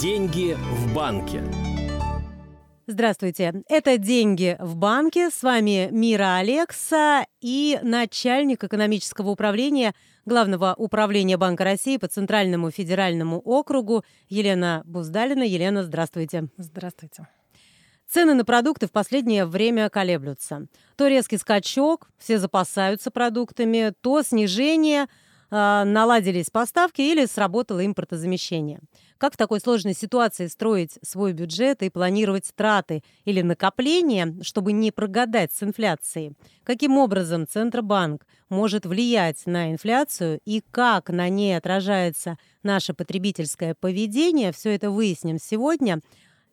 Деньги в банке. Здравствуйте. Это «Деньги в банке». С вами Мира Алекса и начальник экономического управления Главного управления Банка России по Центральному федеральному округу Елена Буздалина. Елена, здравствуйте. Здравствуйте. Цены на продукты в последнее время колеблются. То резкий скачок, все запасаются продуктами, то снижение, э, наладились поставки или сработало импортозамещение. Как в такой сложной ситуации строить свой бюджет и планировать траты или накопления, чтобы не прогадать с инфляцией? Каким образом Центробанк может влиять на инфляцию и как на ней отражается наше потребительское поведение? Все это выясним сегодня.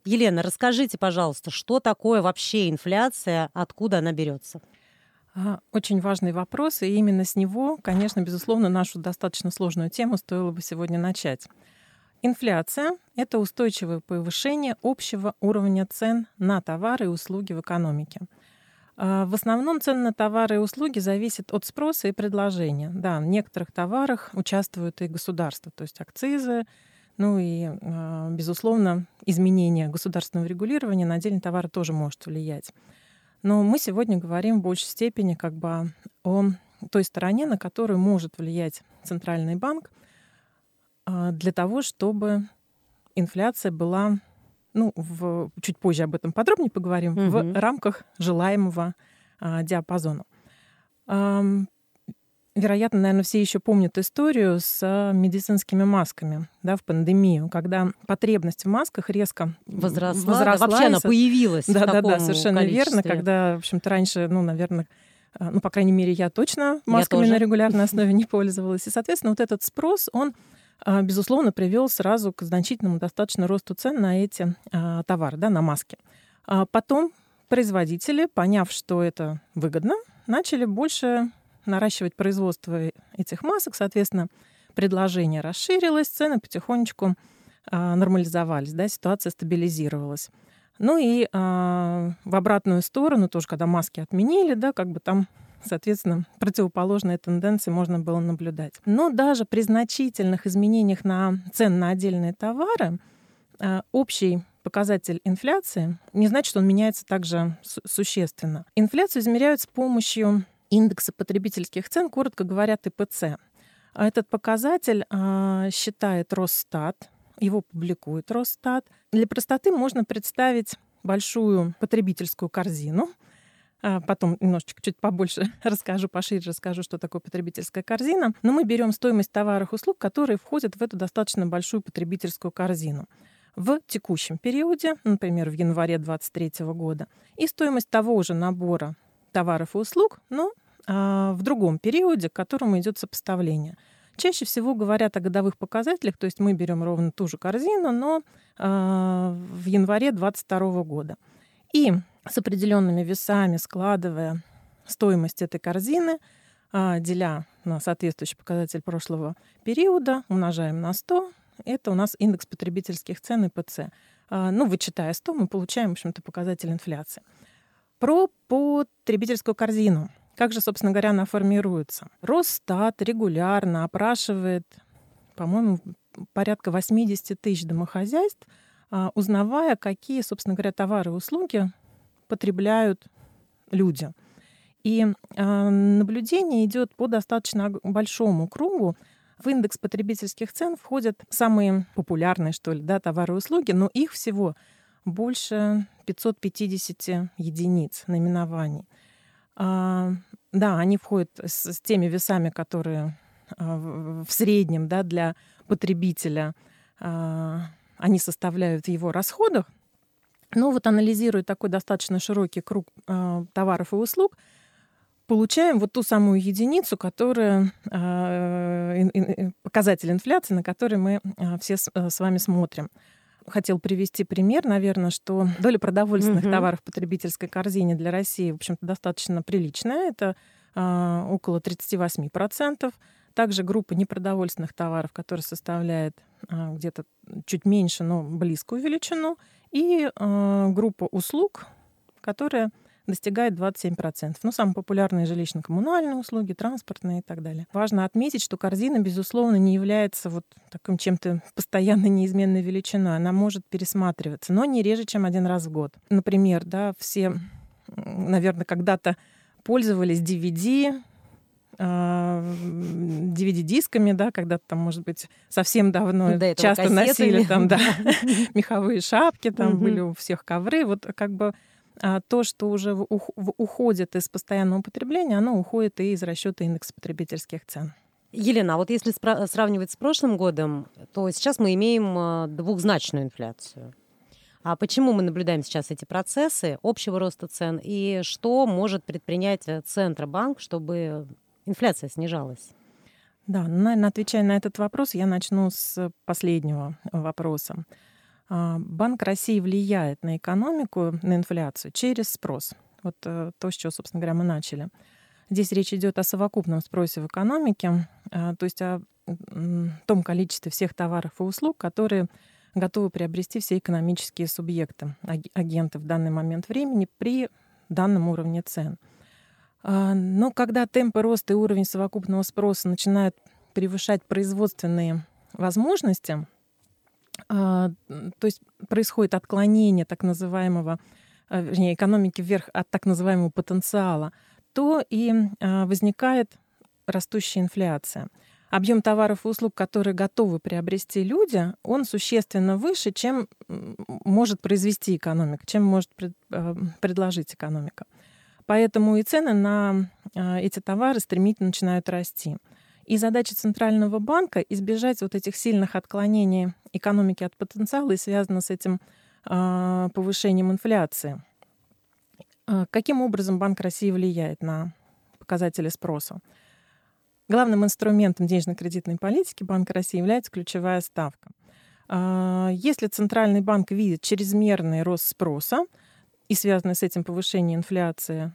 Елена, расскажите, пожалуйста, что такое вообще инфляция, откуда она берется? А, очень важный вопрос, и именно с него, конечно, безусловно, нашу достаточно сложную тему стоило бы сегодня начать. Инфляция — это устойчивое повышение общего уровня цен на товары и услуги в экономике. А, в основном цены на товары и услуги зависят от спроса и предложения. Да, в некоторых товарах участвуют и государства, то есть акцизы, ну и, а, безусловно, изменение государственного регулирования на отдельные товары тоже может влиять. Но мы сегодня говорим в большей степени как бы о той стороне, на которую может влиять Центральный банк — для того, чтобы инфляция была, ну, в, чуть позже об этом подробнее поговорим, угу. в рамках желаемого а, диапазона. А, вероятно, наверное, все еще помнят историю с медицинскими масками да, в пандемию, когда потребность в масках резко возросла. возросла вообще она появилась. Да, в да, да, совершенно верно, когда, в общем-то, раньше, ну, наверное, а, ну, по крайней мере, я точно масками я на регулярной основе не пользовалась. И, соответственно, вот этот спрос, он а, безусловно, привел сразу к значительному достаточно росту цен на эти а, товары, да, на маски. А потом производители, поняв, что это выгодно, начали больше наращивать производство этих масок, соответственно, предложение расширилось, цены потихонечку нормализовались, да, ситуация стабилизировалась. Ну и а, в обратную сторону, тоже когда маски отменили, да, как бы там Соответственно, противоположные тенденции можно было наблюдать. Но даже при значительных изменениях на цен на отдельные товары а, общий показатель инфляции не значит, что он меняется также существенно. Инфляцию измеряют с помощью индекса потребительских цен, коротко говоря, ТПЦ. А этот показатель а, считает Росстат, его публикует Росстат. Для простоты можно представить большую потребительскую корзину, потом немножечко чуть побольше расскажу, пошире расскажу, что такое потребительская корзина. Но мы берем стоимость товаров и услуг, которые входят в эту достаточно большую потребительскую корзину в текущем периоде, например, в январе 2023 года, и стоимость того же набора товаров и услуг, но а, в другом периоде, к которому идет сопоставление. Чаще всего говорят о годовых показателях, то есть мы берем ровно ту же корзину, но а, в январе 2022 года. И с определенными весами, складывая стоимость этой корзины, а, деля на соответствующий показатель прошлого периода, умножаем на 100, это у нас индекс потребительских цен ИПЦ. А, ну, вычитая 100, мы получаем, в общем-то, показатель инфляции. Про потребительскую корзину. Как же, собственно говоря, она формируется? Росстат регулярно опрашивает, по-моему, порядка 80 тысяч домохозяйств, узнавая, какие, собственно говоря, товары и услуги потребляют люди. И э, наблюдение идет по достаточно большому кругу. В индекс потребительских цен входят самые популярные, что ли, да, товары и услуги, но их всего больше 550 единиц наименований. А, да, они входят с, теми весами, которые а, в, среднем да, для потребителя а, они составляют в его расходах, но вот анализируя такой достаточно широкий круг э, товаров и услуг, получаем вот ту самую единицу, которая э, показатель инфляции, на который мы э, все с, э, с вами смотрим. Хотел привести пример, наверное, что доля продовольственных угу. товаров в потребительской корзине для России, в общем-то, достаточно приличная. Это э, около 38%. Также группа непродовольственных товаров, которая составляет э, где-то чуть меньше, но близкую величину – и э, группа услуг, которая достигает 27%. Ну, самые популярные жилищно-коммунальные услуги, транспортные и так далее. Важно отметить, что корзина, безусловно, не является вот таким чем-то постоянно неизменной величиной. Она может пересматриваться, но не реже, чем один раз в год. Например, да, все, наверное, когда-то пользовались DVD, DVD-дисками, да, когда-то там, может быть, совсем давно часто кассетами. носили там, да, меховые шапки, там были у всех ковры. Вот как бы а, то, что уже уходит из постоянного употребления, оно уходит и из расчета индекса потребительских цен. Елена, а вот если сравнивать с прошлым годом, то сейчас мы имеем а, двухзначную инфляцию. А почему мы наблюдаем сейчас эти процессы общего роста цен и что может предпринять э, Центробанк, чтобы инфляция снижалась? Да, ну, наверное, отвечая на этот вопрос, я начну с последнего вопроса. А, Банк России влияет на экономику, на инфляцию через спрос. Вот э, то, с чего, собственно говоря, мы начали. Здесь речь идет о совокупном спросе в экономике, а, то есть о том количестве всех товаров и услуг, которые готовы приобрести все экономические субъекты, агенты в данный момент времени при данном уровне цен. А, но когда темпы роста и уровень совокупного спроса начинают превышать производственные возможности, а, то есть происходит отклонение так называемого, а, вернее, экономики вверх от так называемого потенциала, то и возникает растущая инфляция. Объем товаров и услуг, которые готовы приобрести люди, он существенно выше, чем может произвести экономика, чем может предложить экономика. Поэтому и цены на эти товары стремительно начинают расти. И задача Центрального банка — избежать вот этих сильных отклонений экономики от потенциала и связано с этим э, повышением инфляции. Э, каким образом Банк России влияет на показатели спроса? Главным инструментом денежно-кредитной политики Банка России является ключевая ставка. Если Центральный банк видит чрезмерный рост спроса и связанный с этим повышение инфляции,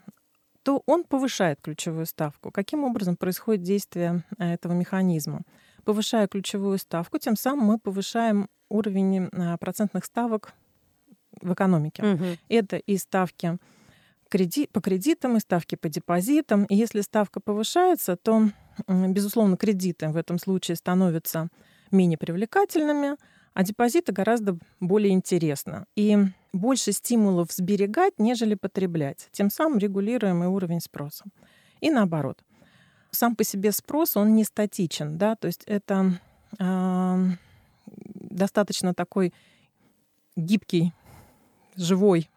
то он повышает ключевую ставку. Каким образом происходит действие э, этого механизма? Повышая ключевую ставку, тем самым мы повышаем уровень э, процентных ставок в экономике. Угу. Это и ставки по кредитам, и ставки по депозитам. И если ставка повышается, то, безусловно, кредиты в этом случае становятся менее привлекательными, а депозиты гораздо более интересно. И больше стимулов сберегать, нежели потреблять. Тем самым регулируем и уровень спроса. И наоборот. Сам по себе спрос, он не статичен, да, то есть это э, достаточно такой гибкий, живой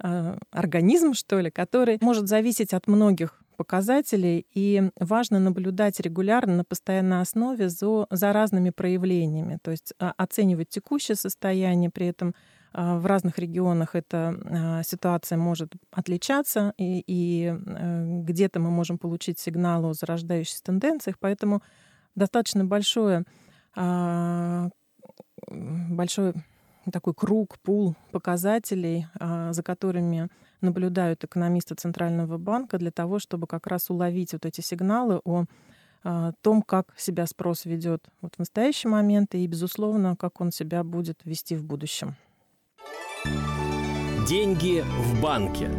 э, организм, что ли, который может зависеть от многих показателей, и важно наблюдать регулярно на постоянной основе за, за разными проявлениями, то есть а, оценивать текущее состояние, при этом а, в разных регионах эта а, ситуация может отличаться, и, и э, где-то мы можем получить сигнал о зарождающихся тенденциях, поэтому достаточно большое, большой такой круг, пул показателей, за которыми наблюдают экономисты Центрального банка для того, чтобы как раз уловить вот эти сигналы о том, как себя спрос ведет вот в настоящий момент и, безусловно, как он себя будет вести в будущем. Деньги в банке.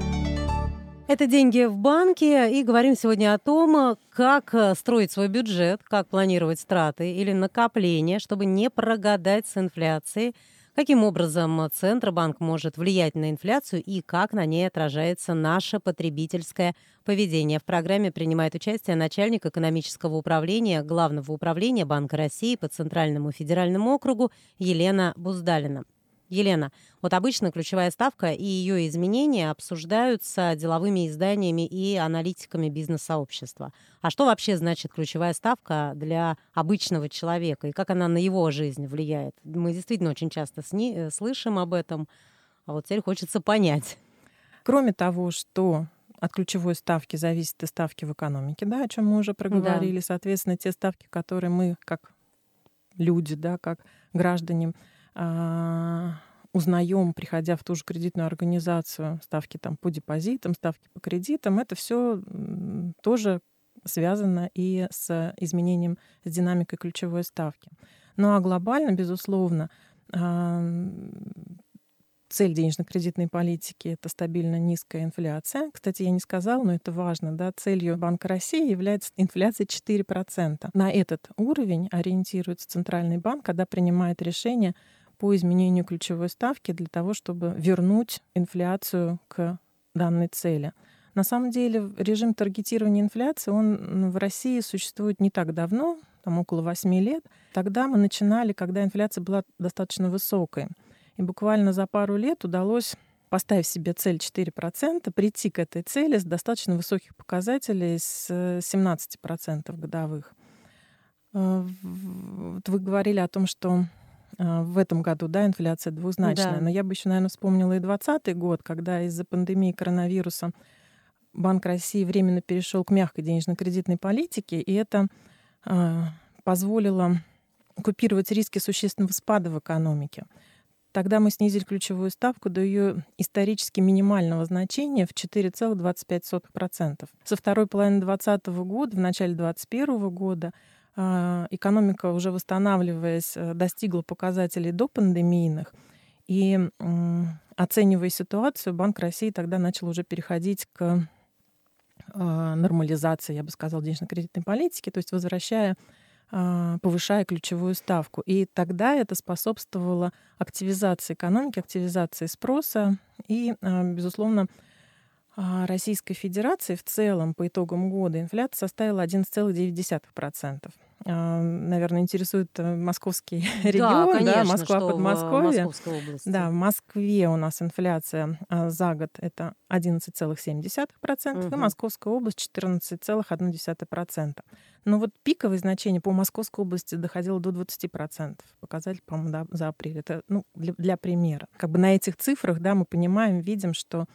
Это «Деньги в банке», и говорим сегодня о том, как строить свой бюджет, как планировать страты или накопления, чтобы не прогадать с инфляцией, каким образом Центробанк может влиять на инфляцию и как на ней отражается наше потребительское поведение. В программе принимает участие начальник экономического управления Главного управления Банка России по Центральному федеральному округу Елена Буздалина. Елена, вот обычно ключевая ставка и ее изменения обсуждаются деловыми изданиями и аналитиками бизнес-сообщества. А что вообще значит ключевая ставка для обычного человека и как она на его жизнь влияет? Мы действительно очень часто сни- э, слышим об этом, а вот теперь хочется понять. Кроме того, что от ключевой ставки зависит и ставки в экономике, да, о чем мы уже проговорили. Да. Соответственно, те ставки, которые мы, как люди, да, как граждане, узнаем, приходя в ту же кредитную организацию, ставки там по депозитам, ставки по кредитам, это все тоже связано и с изменением, с динамикой ключевой ставки. Ну а глобально, безусловно, цель денежно-кредитной политики — это стабильно низкая инфляция. Кстати, я не сказала, но это важно. Да, целью Банка России является инфляция 4%. На этот уровень ориентируется Центральный банк, когда принимает решение по изменению ключевой ставки для того, чтобы вернуть инфляцию к данной цели. На самом деле режим таргетирования инфляции, он в России существует не так давно, там около 8 лет. Тогда мы начинали, когда инфляция была достаточно высокой. И буквально за пару лет удалось поставив себе цель 4%, прийти к этой цели с достаточно высоких показателей, с 17% годовых. Э, вы говорили о том, что э, в этом году, да, инфляция двузначная. Да. Но я бы еще, наверное, вспомнила и 2020 год, когда из-за пандемии коронавируса Банк России временно перешел к мягкой денежно-кредитной политике, и это э, позволило купировать риски существенного спада в экономике. Тогда мы снизили ключевую ставку до ее исторически минимального значения в 4,25%. Со второй половины 2020 года, в начале 2021 года, а, экономика, уже восстанавливаясь, э, достигла показателей до пандемийных. И оценивая ситуацию, Банк России тогда начал уже переходить к а, нормализации, я бы сказала, денежно-кредитной политики, то есть возвращая а, повышая ключевую ставку. И тогда это способствовало активизации экономики, активизации спроса и, а, безусловно, а, Российской Федерации в целом по итогам года инфляция составила 11,9%. Наверное, интересует э, московский регион, да, конечно, да Москва, Подмосковье. Да, в Москве у нас инфляция за год это 11,7%, угу. и Московская область 14,1%. Но вот пиковое значение по Московской области доходило до 20%. Показатель, по-моему, да, за апрель. Это ну, для, для примера. Как бы на этих цифрах да, мы понимаем, видим, что а,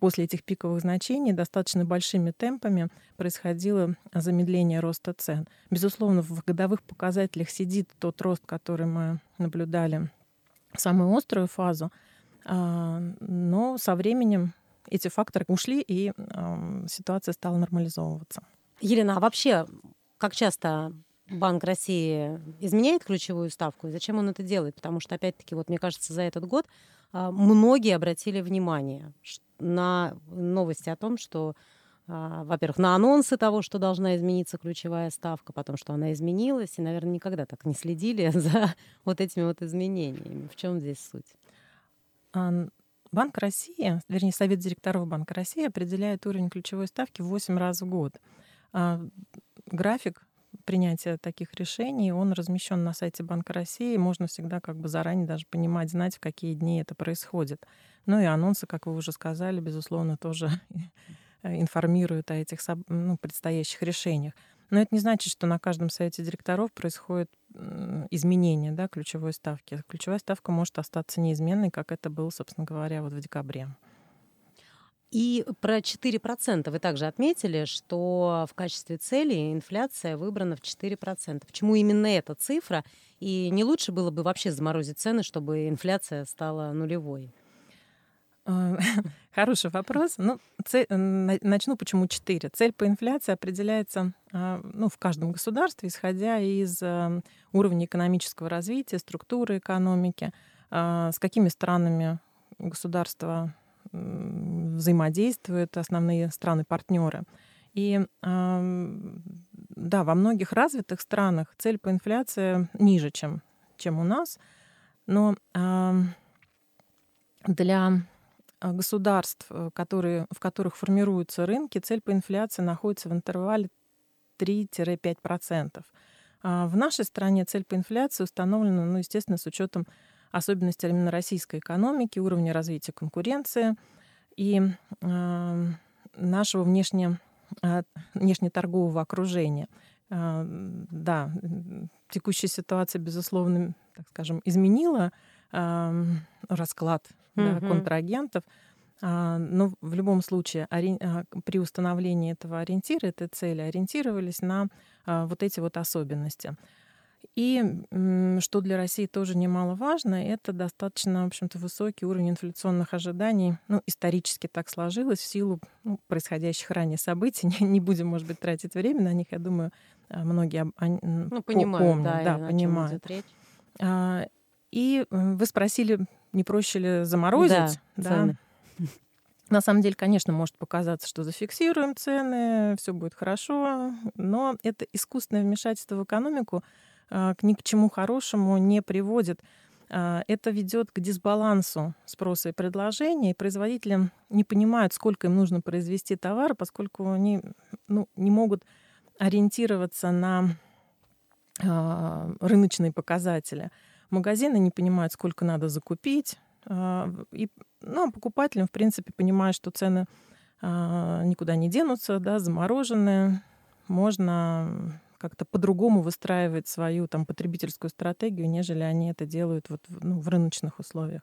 после этих пиковых значений достаточно большими темпами происходило замедление роста цен. Безусловно, в годовых показателях сидит тот рост, который мы наблюдали в самую острую фазу, а, но со временем эти факторы ушли, и ситуация стала нормализовываться. Елена, а вообще, как часто Банк России изменяет ключевую ставку, и зачем он это делает? Потому что, опять-таки, вот мне кажется, за этот год а, многие обратили внимание на новости о том, что, а, во-первых, на анонсы того, что должна измениться ключевая ставка, потом, что она изменилась, и, наверное, никогда так не следили за вот этими вот изменениями. В чем здесь суть? Банк России, вернее, Совет директоров Банка России определяет уровень ключевой ставки в 8 раз в год. А, график принятия таких решений, он размещен на сайте Банка России. Можно всегда как бы заранее даже понимать, знать, в какие дни это происходит. Ну и анонсы, как вы уже сказали, безусловно, тоже информируют о этих ну, предстоящих решениях. Но это не значит, что на каждом совете директоров происходит изменение да, ключевой ставки. Ключевая ставка может остаться неизменной, как это было, собственно говоря, вот в декабре. И про 4% вы также отметили, что в качестве цели инфляция выбрана в 4%. Почему именно эта цифра? И не лучше было бы вообще заморозить цены, чтобы инфляция стала нулевой? А, хороший вопрос. Ну, цель, начну, почему 4. Цель по инфляции определяется а, ну, в каждом государстве, исходя из а, уровня экономического развития, структуры экономики, с какими странами государство взаимодействуют основные страны-партнеры. И да, во многих развитых странах цель по инфляции ниже, чем, чем у нас. Но для государств, которые, в которых формируются рынки, цель по инфляции находится в интервале 3-5%. А в нашей стране цель по инфляции установлена, ну, естественно, с учетом особенности именно российской экономики, уровня развития конкуренции и э, нашего внешне, э, внешнеторгового окружения. Э, да, текущая ситуация, безусловно, так скажем, изменила э, расклад mm-hmm. да, контрагентов. Но в любом случае при установлении этого ориентира, этой цели, ориентировались на вот эти вот особенности. И что для России тоже немаловажно, это достаточно, в общем-то, высокий уровень инфляционных ожиданий. Ну, исторически так сложилось в силу ну, происходящих ранее событий. Не, не будем, может быть, тратить время на них. Я думаю, а, многие они, ну, понимают, помнят, да, да понимают. А, и вы спросили не проще ли заморозить? Да, цены. На самом деле, конечно, может показаться, что зафиксируем цены, все будет хорошо, но это искусственное вмешательство в экономику ни к чему хорошему не приводит. А, это ведет к дисбалансу спроса и предложения, и производители не понимают, сколько им нужно произвести товара, поскольку они ну, не могут ориентироваться на а, рыночные показатели. Магазины не понимают, сколько надо закупить, а, и ну, покупателям, в принципе, понимают, что цены никуда не денутся, да, замороженные, можно как-то по-другому выстраивать свою там, потребительскую стратегию, нежели они это делают вот, ну, в рыночных условиях.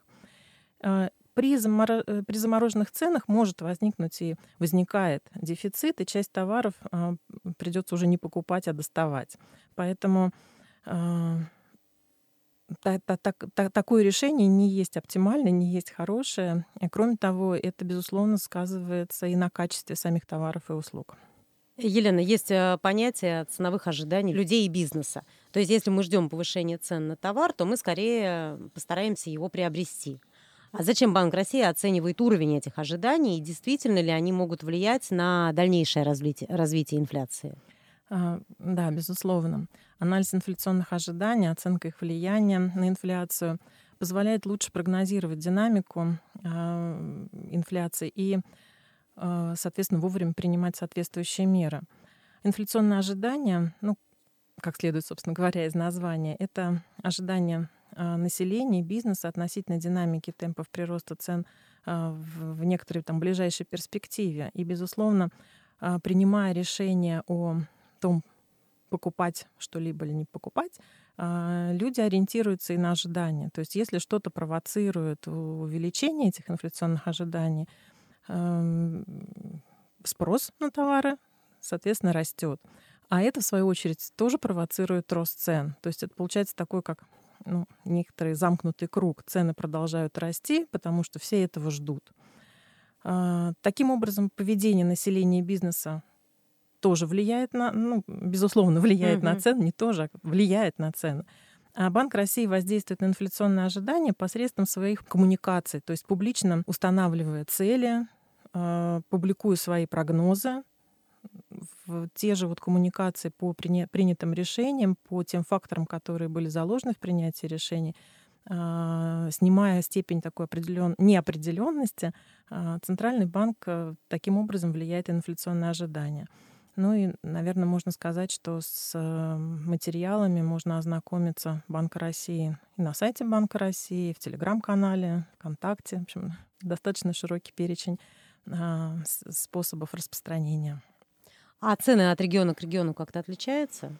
А, при, замор... Э, при замороженных ценах может возникнуть и возникает дефицит, и часть товаров а, придется уже не покупать, а доставать. Поэтому а, так, так, так, такое решение не есть оптимальное, не есть хорошее. Кроме того, это, безусловно, сказывается и на качестве самих товаров и услуг. Елена, есть э, понятие ценовых ожиданий людей и бизнеса. То есть если мы ждем повышения цен на товар, то мы скорее постараемся его приобрести. А зачем Банк России оценивает уровень этих ожиданий и действительно ли они могут влиять на дальнейшее развитие, развитие инфляции? А, да, безусловно. Анализ инфляционных ожиданий, оценка их влияния на инфляцию позволяет лучше прогнозировать динамику а, инфляции и а, соответственно, вовремя принимать соответствующие меры. Инфляционные ожидания, ну, как следует, собственно говоря, из названия, это ожидания а, населения, бизнеса относительно динамики темпов прироста цен а, в некоторой там ближайшей перспективе. И, безусловно, принимая решение о том, покупать что-либо или не покупать, люди ориентируются и на ожидания. То есть если что-то провоцирует увеличение этих инфляционных ожиданий, спрос на товары, соответственно, растет. А это, в свою очередь, тоже провоцирует рост цен. То есть это получается такой, как ну, некоторый замкнутый круг. Цены продолжают расти, потому что все этого ждут. А, таким образом, поведение населения и бизнеса тоже влияет на, ну, безусловно, влияет mm-hmm. на цены, не тоже, а влияет на цены. А Банк России воздействует на инфляционные ожидания посредством своих коммуникаций, то есть публично устанавливая цели, а, публикуя свои прогнозы, те же вот коммуникации по принятым решениям, по тем факторам, которые были заложены в принятии решений, а, снимая степень такой определен... неопределенности, Центральный банк э, таким образом влияет на инфляционные ожидания. Ну и, наверное, можно сказать, что с э, материалами можно ознакомиться Банка России и на сайте Банка России, в Телеграм-канале, ВКонтакте. В общем, достаточно широкий перечень а, способов распространения. А цены от региона к региону как-то отличаются?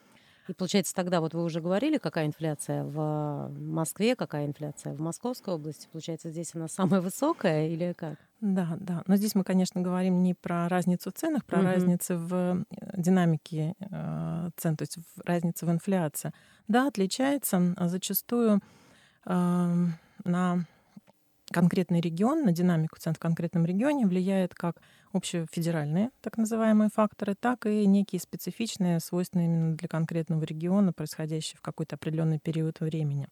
И получается, тогда вот вы уже говорили, какая инфляция в Москве, какая инфляция в Московской области. Получается, здесь она самая высокая или как? Да, да. Но здесь мы, конечно, говорим не про разницу в ценах, про угу. разницу в э, динамике э, цен, то есть в разница в инфляции. Да, отличается а зачастую э, на конкретный регион, на динамику цен в конкретном регионе влияет как общефедеральные так называемые факторы, так и некие специфичные, свойственные именно для конкретного региона, происходящие в какой-то определенный период времени.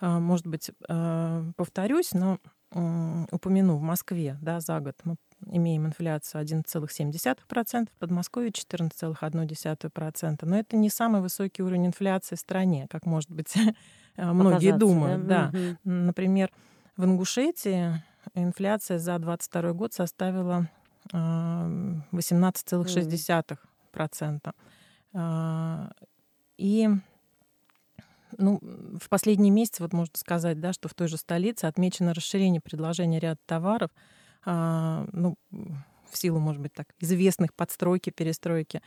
А, может быть, а, повторюсь, но упомяну, в Москве да, за год мы имеем инфляцию 11,7%, в Подмосковье 14,1%. Но это не самый высокий уровень инфляции в стране, как, может быть, многие думают. Да? Да. Например, в Ингушетии инфляция за 2022 год составила 18,6%. А, и ну, в последние месяцы, вот можно сказать, да, что в той же столице отмечено расширение предложения ряда товаров, а, ну, в силу, может быть, так, известных подстройки, перестройки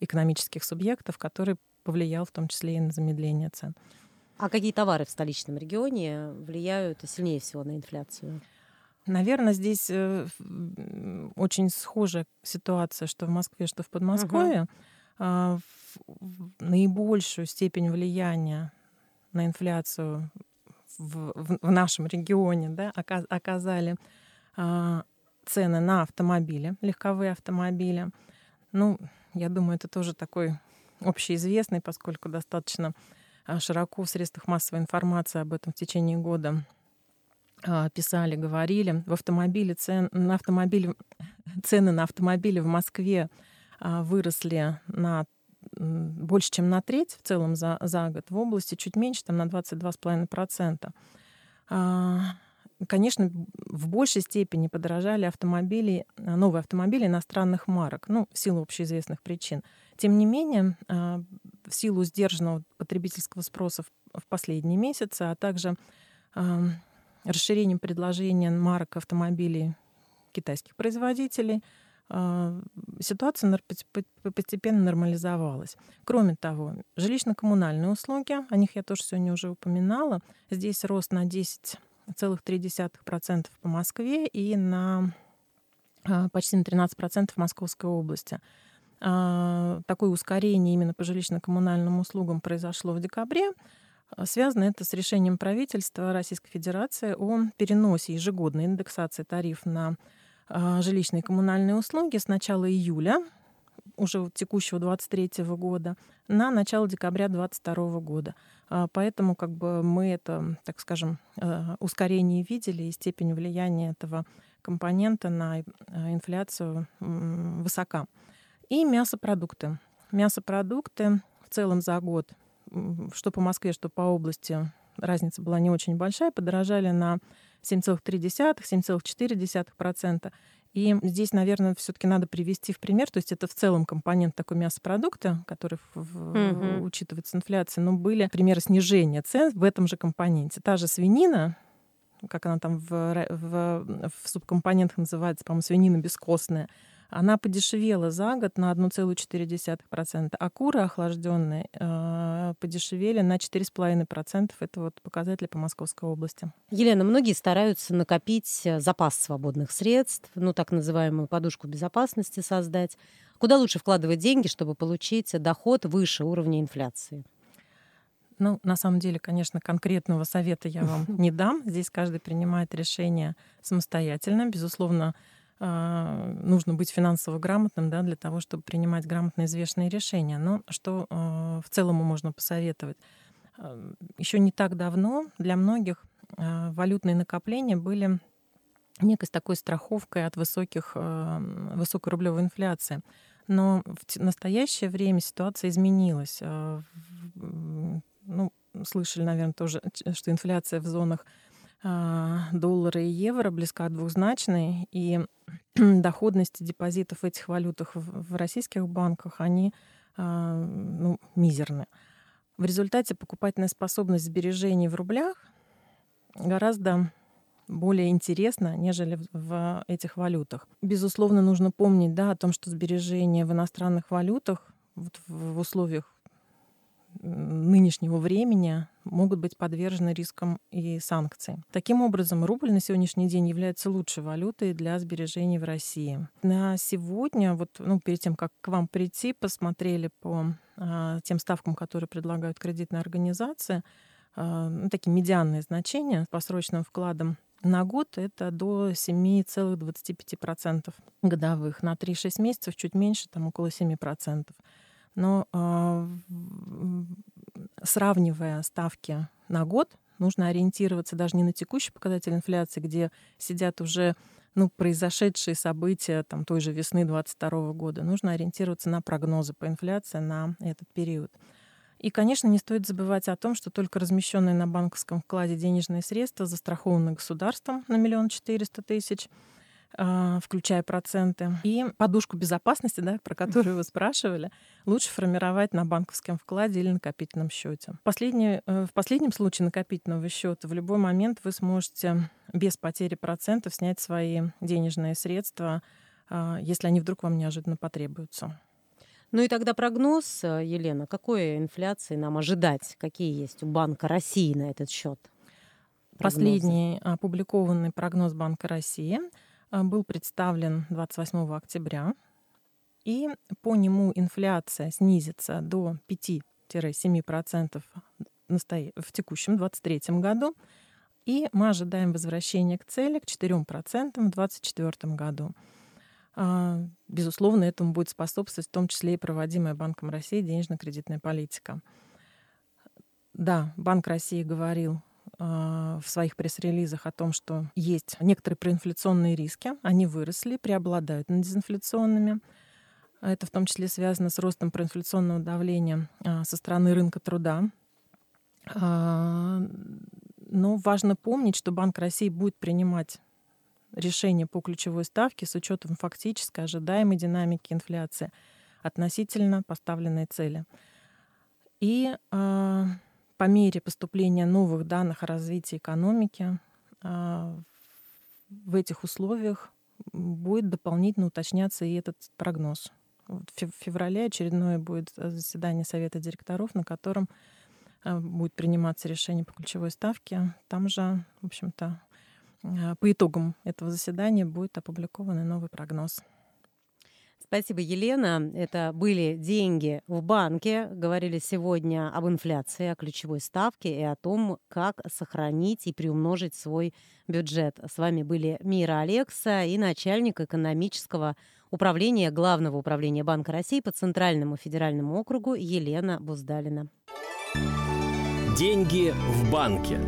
экономических субъектов, который повлиял в том числе и на замедление цен. А какие товары в столичном регионе влияют сильнее всего на инфляцию? Наверное, здесь э, очень схожая ситуация, что в Москве, что в Подмосковье. Uh-huh. Наибольшую степень влияния на инфляцию в, в, в нашем регионе да, оказали а, цены на автомобили, легковые автомобили. Ну, я думаю, это тоже такой общеизвестный, поскольку достаточно широко в средствах массовой информации об этом в течение года писали, говорили. В автомобиле цен, на автомобиле, цены на автомобили в Москве выросли на больше, чем на треть в целом за, за год. В области чуть меньше, там на 22,5%. Конечно, в большей степени подорожали автомобили, новые автомобили иностранных марок, ну, в силу общеизвестных причин. Тем не менее, в силу сдержанного потребительского спроса в последние месяцы, а также расширением предложения марок автомобилей китайских производителей, а, ситуация постепенно нормализовалась. Кроме того, жилищно-коммунальные услуги, о них я тоже сегодня уже упоминала, здесь рост на 10,3% по Москве и на а, почти на 13% в Московской области. А, такое ускорение именно по жилищно-коммунальным услугам произошло в декабре. Связано это с решением правительства Российской Федерации о переносе ежегодной индексации тариф на а, жилищные и коммунальные услуги с начала июля уже текущего 23 года на начало декабря 22 года. А, поэтому как бы мы это, так скажем, ускорение видели и степень влияния этого компонента на инфляцию высока. И мясопродукты. Мясопродукты в целом за год, что по Москве, что по области, разница была не очень большая, подорожали на 7,3-7,4%. И здесь, наверное, все-таки надо привести в пример, то есть это в целом компонент такой мясопродукта, который в, угу. учитывается инфляция, но были примеры снижения цен в этом же компоненте. Та же свинина, как она там в, в, в субкомпонентах называется, по-моему, свинина бескостная, она подешевела за год на 1,4%, а куры охлажденные э, подешевели на 4,5%. Это вот показатели по Московской области. Елена, многие стараются накопить э, запас свободных средств, ну так называемую подушку безопасности создать. Куда лучше вкладывать деньги, чтобы получить доход выше уровня инфляции? Ну, на самом деле, конечно, конкретного совета я вам не дам. Здесь каждый принимает решение самостоятельно. Безусловно, а, нужно быть финансово грамотным да, для того, чтобы принимать грамотные взвешенные решения. Но что а, в целом можно посоветовать? А, Еще не так давно для многих валютные накопления были некой такой страховкой от высоких, высокой рублевой инфляции. Но в настоящее время ситуация изменилась. Ну, слышали, наверное, тоже, что инфляция в зонах а, доллара и евро близка двухзначной, и доходности депозитов в этих валютах в российских банках, они а, ну, мизерны. В результате покупательная способность сбережений в рублях гораздо более интересна, нежели в этих валютах. Безусловно, нужно помнить да, о том, что сбережения в иностранных валютах вот в условиях нынешнего времени могут быть подвержены рискам и санкций. Таким образом, рубль на сегодняшний день является лучшей валютой для сбережений в России. На сегодня, вот, ну, перед тем, как к вам прийти, посмотрели по а, тем ставкам, которые предлагают кредитные организации, а, ну, такие медианные значения по срочным вкладам на год это до 7,25% годовых. На 3-6 месяцев чуть меньше, там около 7%. Но э, сравнивая ставки на год, нужно ориентироваться даже не на текущий показатель инфляции, где сидят уже ну, произошедшие события там, той же весны 2022 года. Нужно ориентироваться на прогнозы по инфляции на этот период. И, конечно, не стоит забывать о том, что только размещенные на банковском вкладе денежные средства застрахованы государством на миллион четыреста тысяч – а, включая проценты. И подушку безопасности, да, про которую вы спрашивали, лучше формировать на банковском вкладе или накопительном счете. Последний, э, в последнем случае накопительного счета в любой момент вы сможете без потери процентов снять свои денежные средства, а, если они вдруг вам неожиданно потребуются. Ну и тогда прогноз, э, Елена, какой инфляции нам ожидать? Какие есть у Банка России на этот счет? Последний опубликованный прогноз Банка России – а, был представлен 28 октября, и по нему инфляция снизится до 5-7% в текущем 2023 году, и мы ожидаем возвращения к цели к 4% в 2024 году. А, безусловно, этому будет способствовать в том числе и проводимая Банком России денежно-кредитная политика. Да, Банк России говорил в своих пресс-релизах о том, что есть некоторые проинфляционные риски, они выросли, преобладают над дезинфляционными. Это в том числе связано с ростом проинфляционного давления со стороны рынка труда. Но важно помнить, что Банк России будет принимать решение по ключевой ставке с учетом фактической ожидаемой динамики инфляции относительно поставленной цели. И по мере поступления новых данных о развитии экономики э, в этих условиях будет дополнительно уточняться и этот прогноз. В феврале очередное будет заседание Совета директоров, на котором будет приниматься решение по ключевой ставке. Там же, в общем-то, а, по итогам этого заседания будет опубликован новый прогноз. Спасибо, Елена. Это были деньги в банке. Говорили сегодня об инфляции, о ключевой ставке и о том, как сохранить и приумножить свой бюджет. С вами были Мира Алекса и начальник экономического управления Главного управления Банка России по Центральному федеральному округу Елена Буздалина. Деньги в банке.